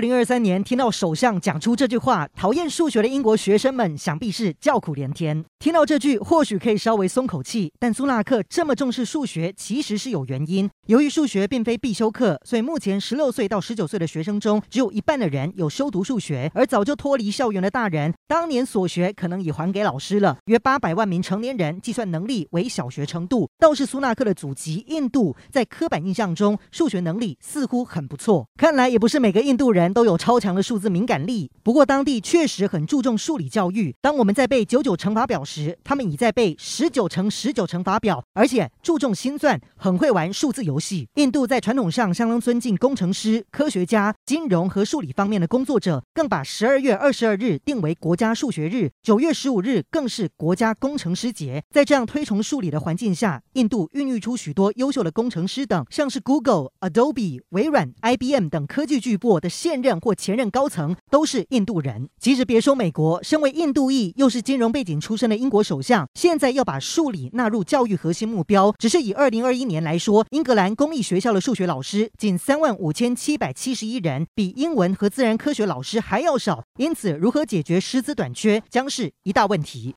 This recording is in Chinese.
二零二三年听到首相讲出这句话，讨厌数学的英国学生们想必是叫苦连天。听到这句，或许可以稍微松口气。但苏纳克这么重视数学，其实是有原因。由于数学并非必修课，所以目前十六岁到十九岁的学生中，只有一半的人有修读数学。而早就脱离校园的大人，当年所学可能已还给老师了。约八百万名成年人计算能力为小学程度。倒是苏纳克的祖籍印度，在刻板印象中，数学能力似乎很不错。看来也不是每个印度人。都有超强的数字敏感力，不过当地确实很注重数理教育。当我们在背九九乘法表时，他们已在背十九乘十九乘法表，而且注重心算，很会玩数字游戏。印度在传统上相当尊敬工程师、科学家、金融和数理方面的工作者，更把十二月二十二日定为国家数学日，九月十五日更是国家工程师节。在这样推崇数理的环境下，印度孕育出许多优秀的工程师等，像是 Google、Adobe、微软、IBM 等科技巨擘的现任或前任高层都是印度人。其实别说美国，身为印度裔又是金融背景出身的英国首相，现在要把数理纳入教育核心目标，只是以二零二一年来说，英格兰公立学校的数学老师仅三万五千七百七十一人，比英文和自然科学老师还要少。因此，如何解决师资短缺将是一大问题。